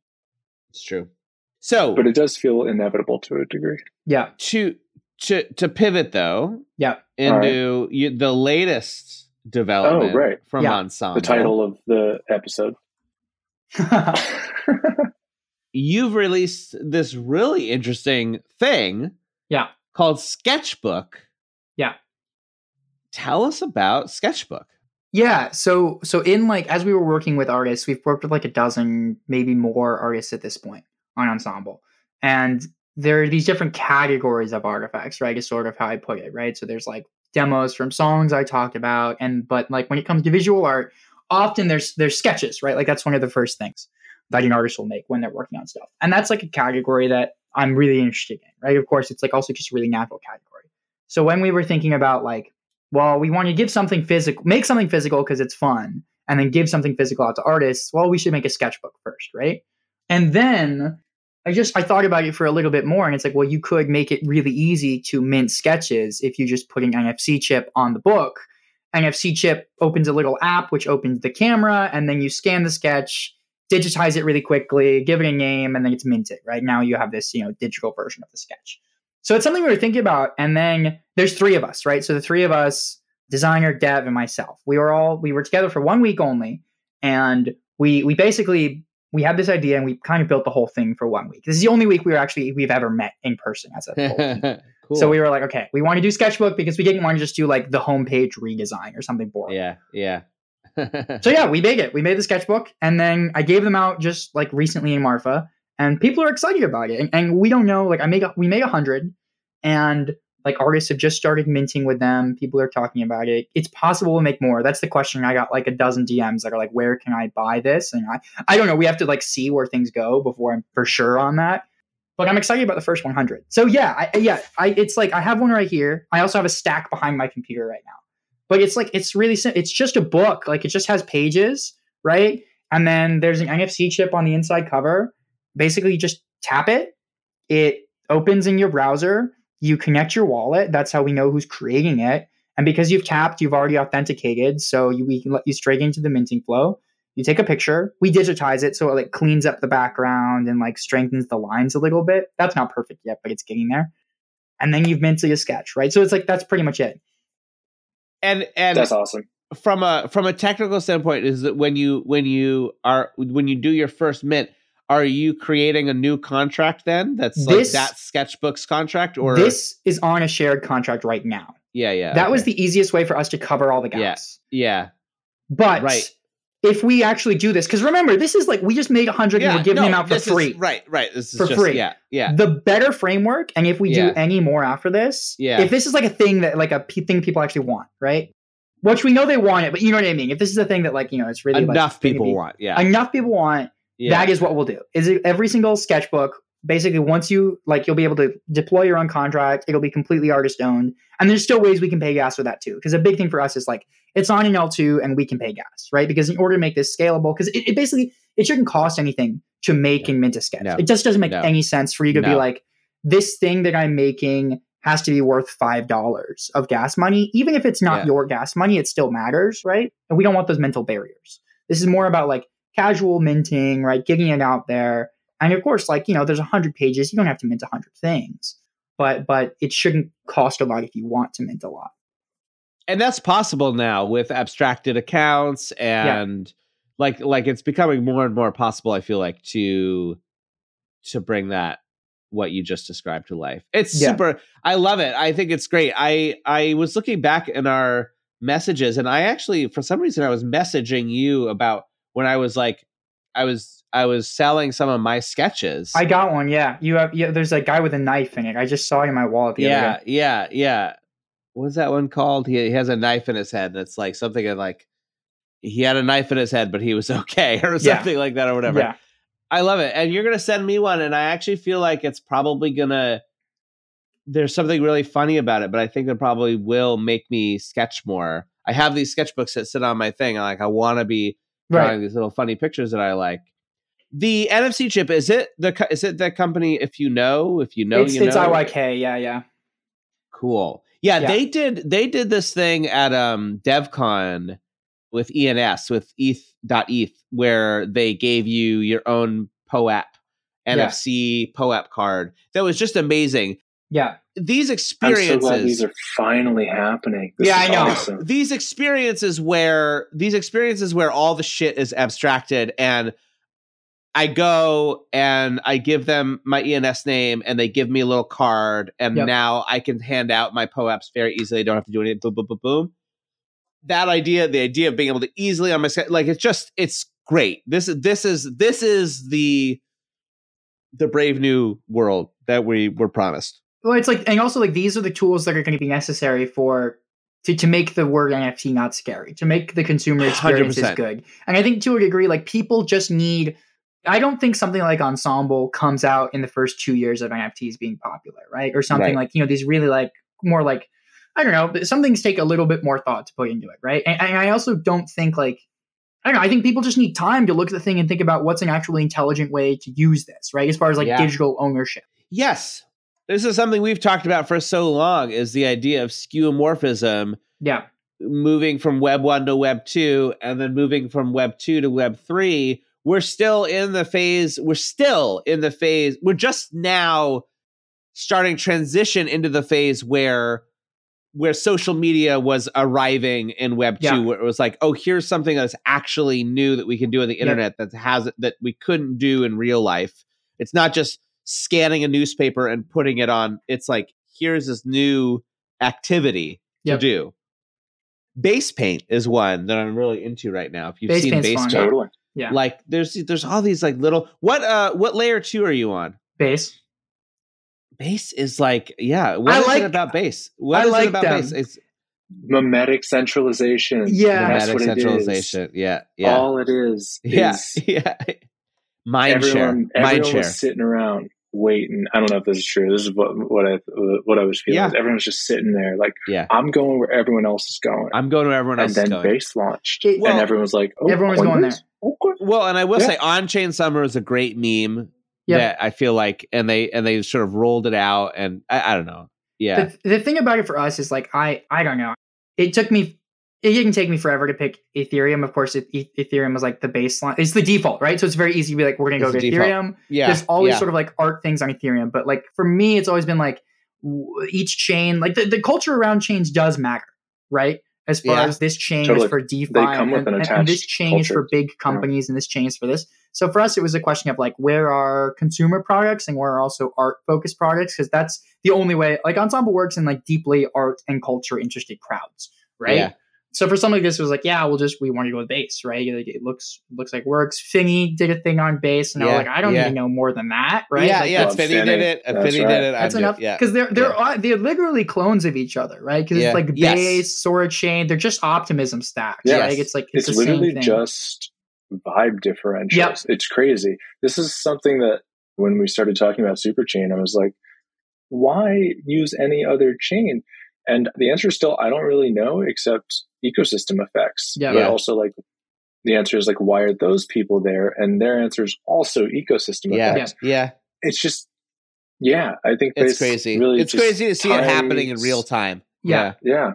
It's true. So but it does feel inevitable to a degree. Yeah, to to to pivot though yeah, into you, the latest Oh, development Oh, right. from Yeah. Ensemble. The title of the episode. You've released this really interesting thing yeah. called Sketchbook. Yeah. Tell us about Sketchbook. Yeah, so so in like as we were working with artists, we've worked with like a dozen, maybe more artists at this point on Ensemble. And there are these different categories of artifacts, right? Is sort of how I put it, right? So there's like demos from songs I talked about, and but like when it comes to visual art, often there's there's sketches, right? Like that's one of the first things that an artist will make when they're working on stuff. And that's like a category that I'm really interested in, right? Of course, it's like also just a really natural category. So when we were thinking about like well, we want to give something physical, make something physical because it's fun, and then give something physical out to artists. Well, we should make a sketchbook first, right? And then I just I thought about it for a little bit more, and it's like, well, you could make it really easy to mint sketches if you just put an NFC chip on the book. NFC chip opens a little app which opens the camera, and then you scan the sketch, digitize it really quickly, give it a name, and then it's minted. Right now, you have this you know digital version of the sketch. So it's something we were thinking about. And then there's three of us, right? So the three of us, designer, dev, and myself, we were all we were together for one week only, and we we basically we had this idea and we kind of built the whole thing for one week. This is the only week we were actually we've ever met in person as a whole cool. So we were like, okay, we want to do sketchbook because we didn't want to just do like the homepage redesign or something boring. yeah, yeah. So yeah, we made it. We made the sketchbook, and then I gave them out just like recently in Marfa, and people are excited about it. And, and we don't know, like I make a, we made a hundred, and like artists have just started minting with them. People are talking about it. It's possible to make more. That's the question. I got like a dozen DMs that are like, where can I buy this? And I I don't know. We have to like see where things go before I'm for sure on that. But I'm excited about the first 100. So yeah, I, yeah, I it's like I have one right here. I also have a stack behind my computer right now but it's like it's really sim- it's just a book like it just has pages right and then there's an nfc chip on the inside cover basically you just tap it it opens in your browser you connect your wallet that's how we know who's creating it. And because you've tapped you've already authenticated so you, we can let you straight into the minting flow. You take a picture we digitize it so it like cleans up the background and like strengthens the lines a little bit. That's not perfect yet but it's getting there. And then you've minted a sketch right? So it's like that's pretty much it. And and That's awesome. from a from a technical standpoint, is that when you when you are when you do your first mint, are you creating a new contract then? That's This- like that sketchbook's contract, or this is on a shared contract right now yeah, yeah, that was the easiest way for us to cover all the gaps. yeah, yeah. But Right. if we actually do this, because remember, this is like we just made a hundred yeah. and we're giving no, them out for this is- free. right, right. This is For just, free. Yeah, yeah, The better framework, and if we Yeah. do any more after this, Yeah. if this is like a thing that like a p- thing people actually want, right? Which we know they want it, but you know what I mean. If this is a thing that like you know it's really enough gonna people be- want. Yeah, enough people want, yeah. that is what we'll do. Is it every single sketchbook? Basically, once you like, you'll be able to deploy your own contract. It'll be completely artist owned, and there's still ways we can pay gas for that too. Because a big thing for us is like it's on an L two, and we can pay gas, right? Because in order to make this scalable, because it, it basically it shouldn't cost anything to make and mint a sketch. No. It just doesn't make No. any sense for you to be like this thing that I'm making has to be worth five dollars of gas money, even if it's not Yeah. your gas money. It still matters, right? And we don't want those mental barriers. This is more about like casual minting, right? Getting it out there. And of course, like, you know, there's a hundred pages. You don't have to mint a hundred things. But but it shouldn't cost a lot if you want to mint a lot. and that's possible now with abstracted accounts and like like it's becoming more and more possible i feel like to to bring that what you just described to life it's Yeah. super i love it i think it's great i i was looking back in our messages and i actually for some reason i was messaging you about when i was like i was i was selling some of my sketches I got one, yeah. You have yeah, there's a guy with a knife in it. I just saw it in my wallet the other yeah yeah yeah what's that one called he, he has a knife in his head and it's like something like he had a knife in his head but he was okay or Yeah. something like that or whatever Yeah. i love it and you're gonna send me one and i actually feel like it's probably gonna there's something really funny about it but i think it probably will make me sketch more i have these sketchbooks that sit on my thing and like i want to be drawing Right. these little funny pictures that i like the nfc chip is it the is it the company if you know if you know it's you it's know IYK, yeah, yeah. Cool. Yeah, Yeah. they did they did this thing at um DevCon with ENS with ETH.ETH where they gave you your own POAP Yeah. NFC POAP card. That was just amazing. Yeah. These I'm experiences so glad these are finally happening. This Yeah, is I know. Awesome. these experiences where these experiences where all the shit is abstracted and I go and I give them my ENS name and they give me a little card and Yep. now I can hand out my POAPs very easily. I don't have to do anything. Boom, boom, boom, boom. That idea, the idea of being able to easily on my set, like it's just it's great. This is this is this is the the brave new world that we were promised. Well, it's like, and also like these are the tools that are going to be necessary for to, to make the word NFT not scary, to make the consumer experiences 100%. good. And I think to a degree, like people just need. I don't think something like Ensemble comes out in the first two years of NFTs being popular, right? Or something Right. like you know these really like more like I don't know. Some things take a little bit more thought to put into it, right? And, and I also don't think like I don't know. I think people just need time to look at the thing and think about what's an actually intelligent way to use this, right? As far as like Yeah. digital ownership. Yes. This is something we've talked about for so long is the idea of skeuomorphism Yeah. moving from web 1 to web 2 and then moving from web 2 to web 3 we're still in the phase. We're still in the phase. We're just now starting transition into the phase where where social media was arriving in web 2 where it was like oh here's something that's actually new that we can do on the internet that has that we couldn't do in real life it's not just scanning a newspaper and putting it on it's like here's this new activity Yep. to do base paint is one that i'm really into right now if you've Base seen base fun. paint Totally. Yeah. like there's there's all these like little what uh what layer two are you on Base. Base is like, yeah. What I is like- it about base? What I is like it about them. base? It's Mimetic centralization. Yeah. That's dramatic what it is. centralization. Yeah, yeah, All it is yeah, is yeah. Mind share, everyone, mind everyone share. was sitting around waiting. I don't know if this is true. This is what what I what I was feeling. Yeah. is Everyone was just sitting there, like Yeah. I'm going where everyone else is going. I'm going where everyone and else then is going. Then base launched, It- Well, and everyone was like, oh, everyone was going Coinbase? Okay. Well, and I will Yeah. say, on chain summer is a great meme Yep. that I feel like, and they and they sort of rolled it out, and I, I don't know. Yeah, The, the thing about it for us is like I I don't know. It took me it didn't take me forever to pick Ethereum. Of course, it, Ethereum was like the baseline. It's the default, right? So it's very easy to be like, we're gonna go to. Ethereum. yeah. There's always yeah. sort of like art things on Ethereum, but like for me, it's always been like each chain, like the, the culture around chains does matter, right? As far Yeah. as this chain Totally. is for DeFi, They come with and, an and- and this attached chain is for big companies, and this chain is for this. So for us, it was a question of like, where are consumer products and where are also art focused products? Because that's the only way. Like Ensemble works in like deeply art and culture interested crowds, right? Yeah. So for something like this, it was like, yeah, we'll just we want to go with base, right? Like it looks looks like works. Finny did a thing on base, and I was like, I don't yeah. need to know more than that, right? Yeah, Like, yeah. that's- Finny did it. That's Finny right. did it. that's I'm enough Just, yeah. because they're they're Yeah. uh, they're literally clones of each other, right? Because Yeah. it's like Yes. base, Zora chain, they're just optimism stacks, Yes. right? It's like it's, It's, the literally same thing. just vibe differentials. Yep. It's crazy. This is something that when we started talking about Superchain, I was like, why use any other chain? And the answer is still, I don't really know, except ecosystem effects. Yeah. But Yeah. also, like, the answer is like, why are those people there? And their answer is also ecosystem yeah, effects. yeah. It's just, yeah, I think It's crazy. Really it's crazy to see it happening in real time. Yeah. Yeah,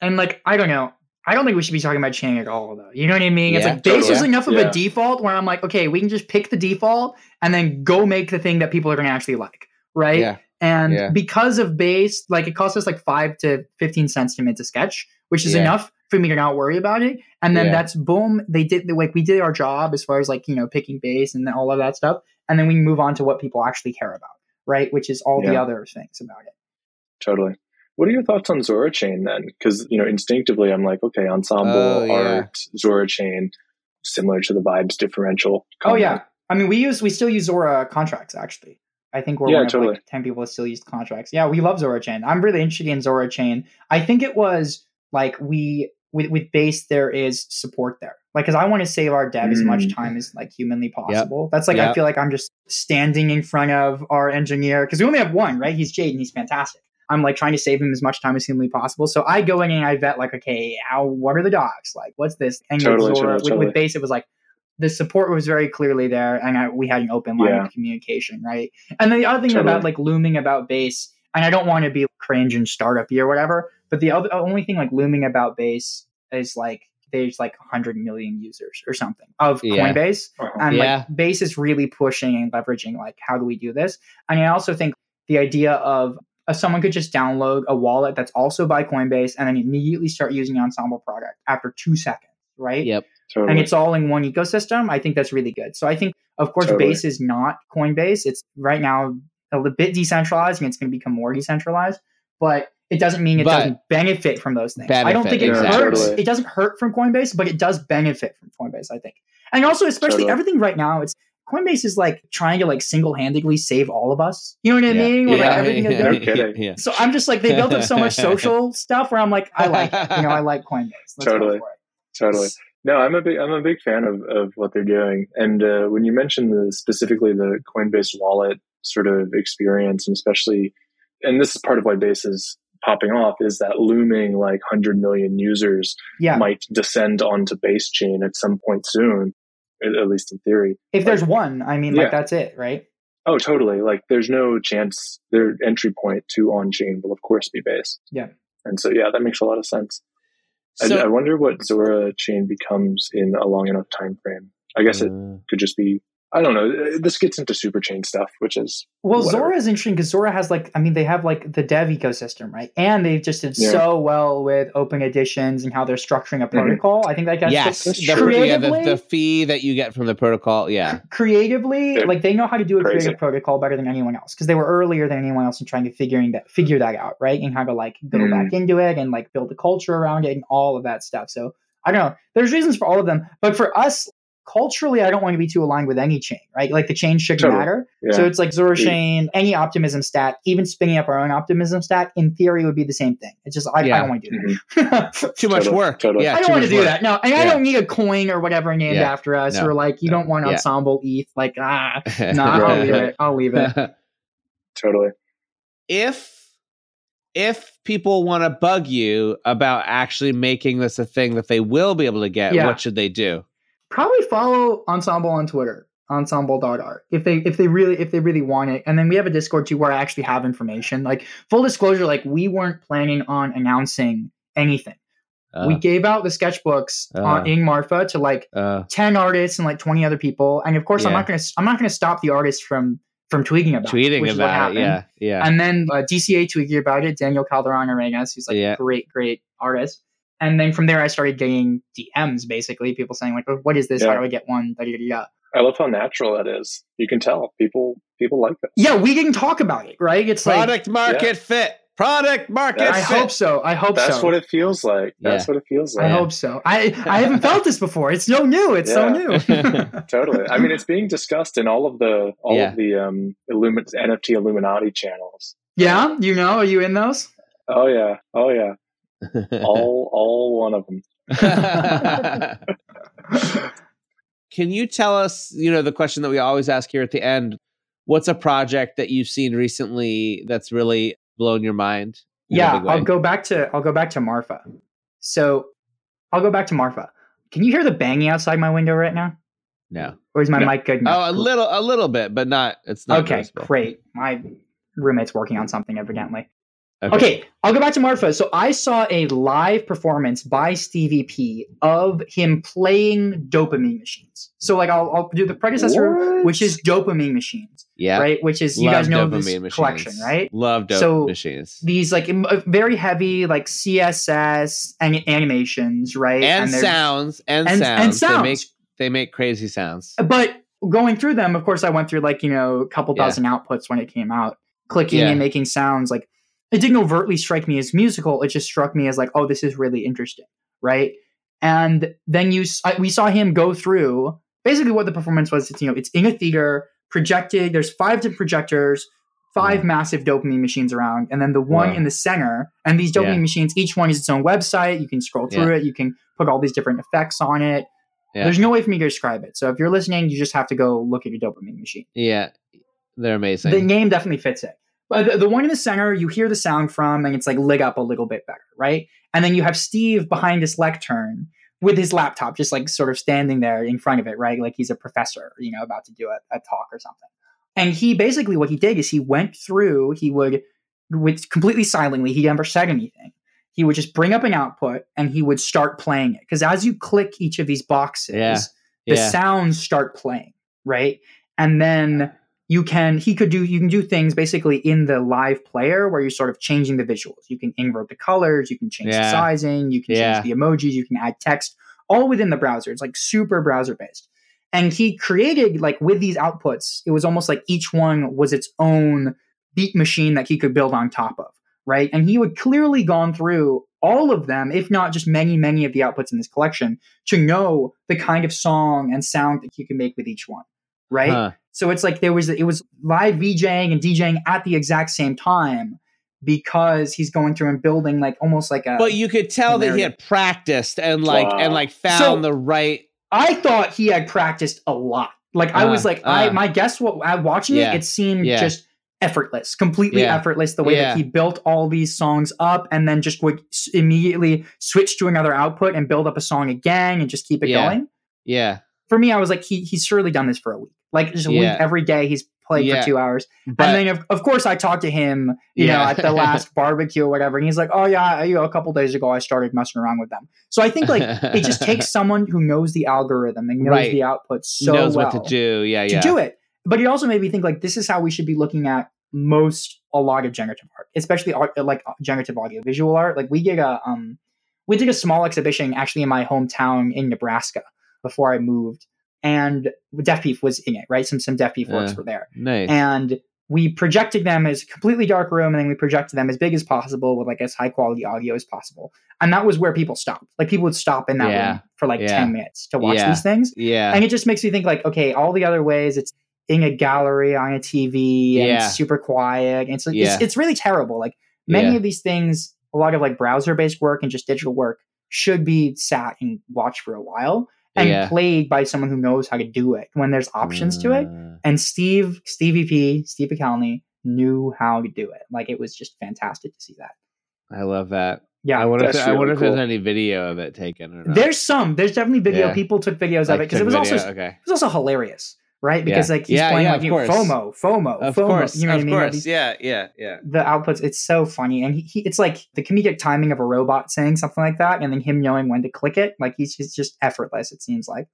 and like I don't know. I don't think we should be talking about chain at all, though. You know what I mean? It's Yeah, like base is enough of Yeah. a default where I'm like, okay, we can just pick the default and then go make the thing that people are going to actually like, right? Yeah, And Yeah. because of base, like it costs us like five to fifteen cents to mint a sketch, which is Yeah. enough for me to not worry about it. And then Yeah. that's boom. They did the like we did our job as far as like you know picking base and all of that stuff, and then we move on to what people actually care about, right? Which is all the other things about it. totally. What are your thoughts on Zora Chain then? Because you know, instinctively, I'm like, okay, ensemble Oh, yeah. art, Zora Chain, similar to the vibes differential. Oh yeah, I mean we use we still use Zora contracts actually. I think we're Yeah, one of totally. like ten people that still use contracts. Yeah, we love Zora Chain. I'm really interested in Zora Chain. I think it was like we with with base there is support there. Like because I want to save our dev as much Mm. time as like humanly possible. That's like I feel like I'm just standing in front of our engineer because we only have one, right? He's Jade and he's fantastic. I'm like trying to save him as much time as humanly possible. So I go in and I vet like, okay, how what are the docs? Like, what's this? And Totally, with Zora, totally, with, totally. with base, it was like the support was very clearly there, and I, we had an open line Yeah. of communication, right? And then the other thing Totally. about like looming about base, and I don't want to be cringe and startup or whatever, but the other only thing like looming about base is like there's like 100 million users or something of Yeah. Coinbase, and Yeah. like base is really pushing and leveraging like how do we do this? And I also think the idea of uh, someone could just download a wallet that's also by Coinbase and then immediately start using the Ensemble product after two seconds, right? Yep. Totally. and it's all in one ecosystem, I think that's really good. So I think, of course, Totally. Base is not Coinbase. It's right now a little bit decentralized, and it's going to become more decentralized. But it doesn't mean it But- doesn't benefit from those things. I don't think it exactly. hurts. It doesn't hurt from Coinbase, but it does benefit from Coinbase. I think, and also especially Totally. everything right now. It's Coinbase is like trying to like single handedly save all of us. You know what I Yeah. mean? Where, like, Yeah. everything is No kidding. Yeah. So I'm just like they built up so much social stuff where I'm like I like it. You know I like Coinbase. Let's go Totally. for totally. No, I'm a big I'm a big fan of, of what they're doing. And uh, when you mentioned the specifically the Coinbase wallet sort of experience, and especially, and this is part of why Base is popping off, is that looming like hundred million users Yeah. might descend onto Base chain at some point soon, at, at least in theory. if there's one, I mean, Yeah. like that's it, right? Oh, totally. Like there's no chance their entry point to on chain will of course be Base. Yeah. And so yeah, that makes a lot of sense. I, So- I wonder what Zora chain becomes in a long enough time frame. I guess it Uh, could just be. I don't know. This gets into super chain stuff, which is Well, Whatever. Zora is interesting because Zora has like, I mean, they have like the dev ecosystem, right? And they've just did Yeah. so well with open editions and how they're structuring a Mhm. protocol. I think that gets yes, that's the, yeah, the, creatively, the fee that you get from the protocol. Yeah, creatively, They're like they know how to do a crazy. creative protocol better than anyone else because they were earlier than anyone else in trying to figuring that figure that out, right? And how to like go Mhm. back into it and like build a culture around it and all of that stuff. So I don't know. There's reasons for all of them, but for us. Culturally, I don't want to be too aligned with any chain, right? Like the chain shouldn't Totally. matter. yeah. So it's like Zora Chain, any optimism stack, even spinning up our own optimism stack, in theory would be the same thing. It's just I, Yeah. I don't want to do that. too much Totally, work. totally. Yeah, I don't want to do work. that. No, and I don't need a coin or whatever named Yeah. after us, No. or like you No. don't want Yeah. ensemble ETH. Like ah, no, I'll leave it. I'll leave it. totally. if if people want to bug you about actually making this a thing that they will be able to get, Yeah. what should they do? Probably follow Ensemble on Twitter, ensemble.art, if they if they really if they really want it. And then we have a Discord too where I actually have information. Like full disclosure, like we weren't planning on announcing anything. we Uh, gave out the sketchbooks Uh. on, in Marfa to like uh, 10 artists and like 20 other people and of course i'm not going to i'm not to stop the artists from from tweeting about it, tweeting which is what about it. Yeah, yeah. and then uh, dca tweeted about it daniel calderon arenas who's like Yeah. a great great artist and then from there i started getting dms basically people saying like oh, what is this how do i get one da, da, da, da. I love how natural that is. You can tell people people like this. yeah we didn't talk about it right it's like Product market fit. Product market i fit. hope so i hope That's so That's what it feels like. That's Yeah. what it feels like. I hope so i i haven't felt this before it's so new it's so new Totally. I mean, it's being discussed in all of the all Yeah. of the um Illumin- NFT Illuminati channels. yeah you know are you in those Oh yeah. Oh yeah. All all one of them. Can you tell us, you know, the question that we always ask here at the end? What's a project that you've seen recently that's really blown your mind? Yeah. I'll go back to I'll go back to Marfa. So I'll go back to Marfa. Can you hear the banging outside my window right now? No. Or is my No. mic good enough? Oh, a little, a little bit, but not. It's not. okay, noticeable. great. My roommate's working on something evidently. Okay. I'll go back to Marfa. So I saw a live performance by Stevie P of him playing dopamine machines. So like I'll, I'll do the predecessor, What? which is dopamine machines, Yeah. right? Which is you Love guys know dopamine this machines. collection, right? Love dope So, machines. These like uh, very heavy like CSS and animations, right? And, there's- sounds and, and, sounds. and They make they make crazy sounds. but going through them, of course, I went through like you know a couple Yeah. dozen outputs when it came out, clicking Yeah. and making sounds. Like it didn't overtly strike me as musical. It just struck me as like, oh, this is really interesting, right? And then you, we saw him go through basically what the performance was. It's you know, it's in a theater, projected. There's five different projectors. Five Wow. massive dopamine machines around, and then the one Wow. in the center. And these dopamine Yeah. machines, each one is its own website. You can scroll through it. You can put all these different effects on it. Yeah. There's no way for me to describe it. So if you're listening, you just have to go look at your dopamine machine. Yeah, they're amazing. The name definitely fits it. But the, the one in the center, you hear the sound from, and it's like lit up a little bit better, right? And then you have Steve behind this lectern with his laptop, just like sort of standing there in front of it, right? Like he's a professor, you know, about to do a, a talk or something. And he basically what he did is he went through, he would with completely silently, he never said anything. He would just bring up an output and he would start playing it. Because as you click each of these boxes, Yeah. the yeah. sounds start playing, right? And then you can he could do you can do things basically in the live player where you're sort of changing the visuals. You can invert the colors, you can change Yeah. the sizing, you can Yeah. change the emojis, you can add text, all within the browser. It's like super browser based. And he created like with these outputs, it was almost like each one was its own beat machine that he could build on top of, right? And he would clearly gone through all of them, if not just many, many of the outputs in this collection, to know the kind of song and sound that he could make with each one, right? Huh. So it's like there was it was live VJing and DJing at the exact same time because he's going through and building like almost like a. But you could tell that he had practiced and like Wow. and like found So- the right. I thought he had practiced a lot. Like I Uh, was like, I uh. my guess what I watching Yeah. it, it seemed Yeah. just effortless, completely Yeah. effortless. The way Yeah. that he built all these songs up and then just would immediately switch to another output and build up a song again and just keep it Yeah. going. Yeah. For me, I was like, he he's surely done this for a week. Like just Yeah. week every day, he's played Yeah. for two hours. But and then, of, of course, I talked to him, you know, at the last barbecue or whatever. And he's like, oh, yeah, you know, a couple days ago, I started messing around with them. So I think like it just takes someone who knows the algorithm and knows Right. the output so knows well what to do. Yeah, to yeah. do it. But it also made me think like this is how we should be looking at most a lot of generative art, especially art like uh, generative audio visual art. Like we did a um we did a small exhibition actually in my hometown in Nebraska before I moved, and Deafbeef was in it, right? Some some Deafbeef works Yeah. were there, Nice. and we projected them as a completely dark room, and then we projected them as big as possible with like as high quality audio as possible, and that was where people stopped. Like people would stop in that Yeah. room for like Yeah. ten minutes to watch Yeah. these things, yeah. and it just makes me think like okay all the other ways it's in a gallery on a tv and it's super quiet and it's, Yeah. it's it's really terrible like many of these things a lot of like browser based work and just digital work should be sat and watched for a while and Yeah. played by someone who knows how to do it when there's options to it Uh, and steve stevie p steve pikelny knew how to do it like it was just fantastic to see that I love that. yeah I wonder if That's I wonder really if there's any video of it taken or not. there's some there's definitely video Yeah. people took videos of it because it was also okay. it was also hilarious, right? Because like he's Yeah, playing yeah, like you know. FOMO, FOMO, Of FOMO. course, you know what of I mean? Course. these- Yeah, yeah, yeah. The outputs, it's so funny, and he, he, it's like the comedic timing of a robot saying something like that, and then him knowing when to click it. Like he's just, just effortless. It seems like.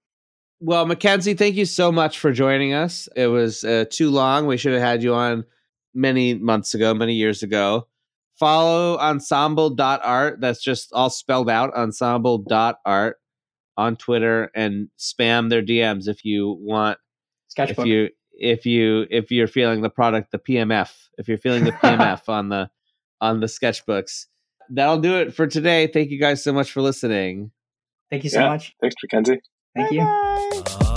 Well, Mackenzie, thank you so much for joining us. It was uh, too long. We should have had you on many months ago, many years ago. Follow ensemble.art. That's just all spelled out ensemble.art on Twitter and spam their DMs if you want Sketchbook. if you if you if you're feeling the product the PMF if you're feeling the PMF on the on the sketchbooks. That'll do it for today. Thank you guys so much for listening. Thank you so Yeah. much. Thanks, Mackenzie. Thank you. Yeah, you gotta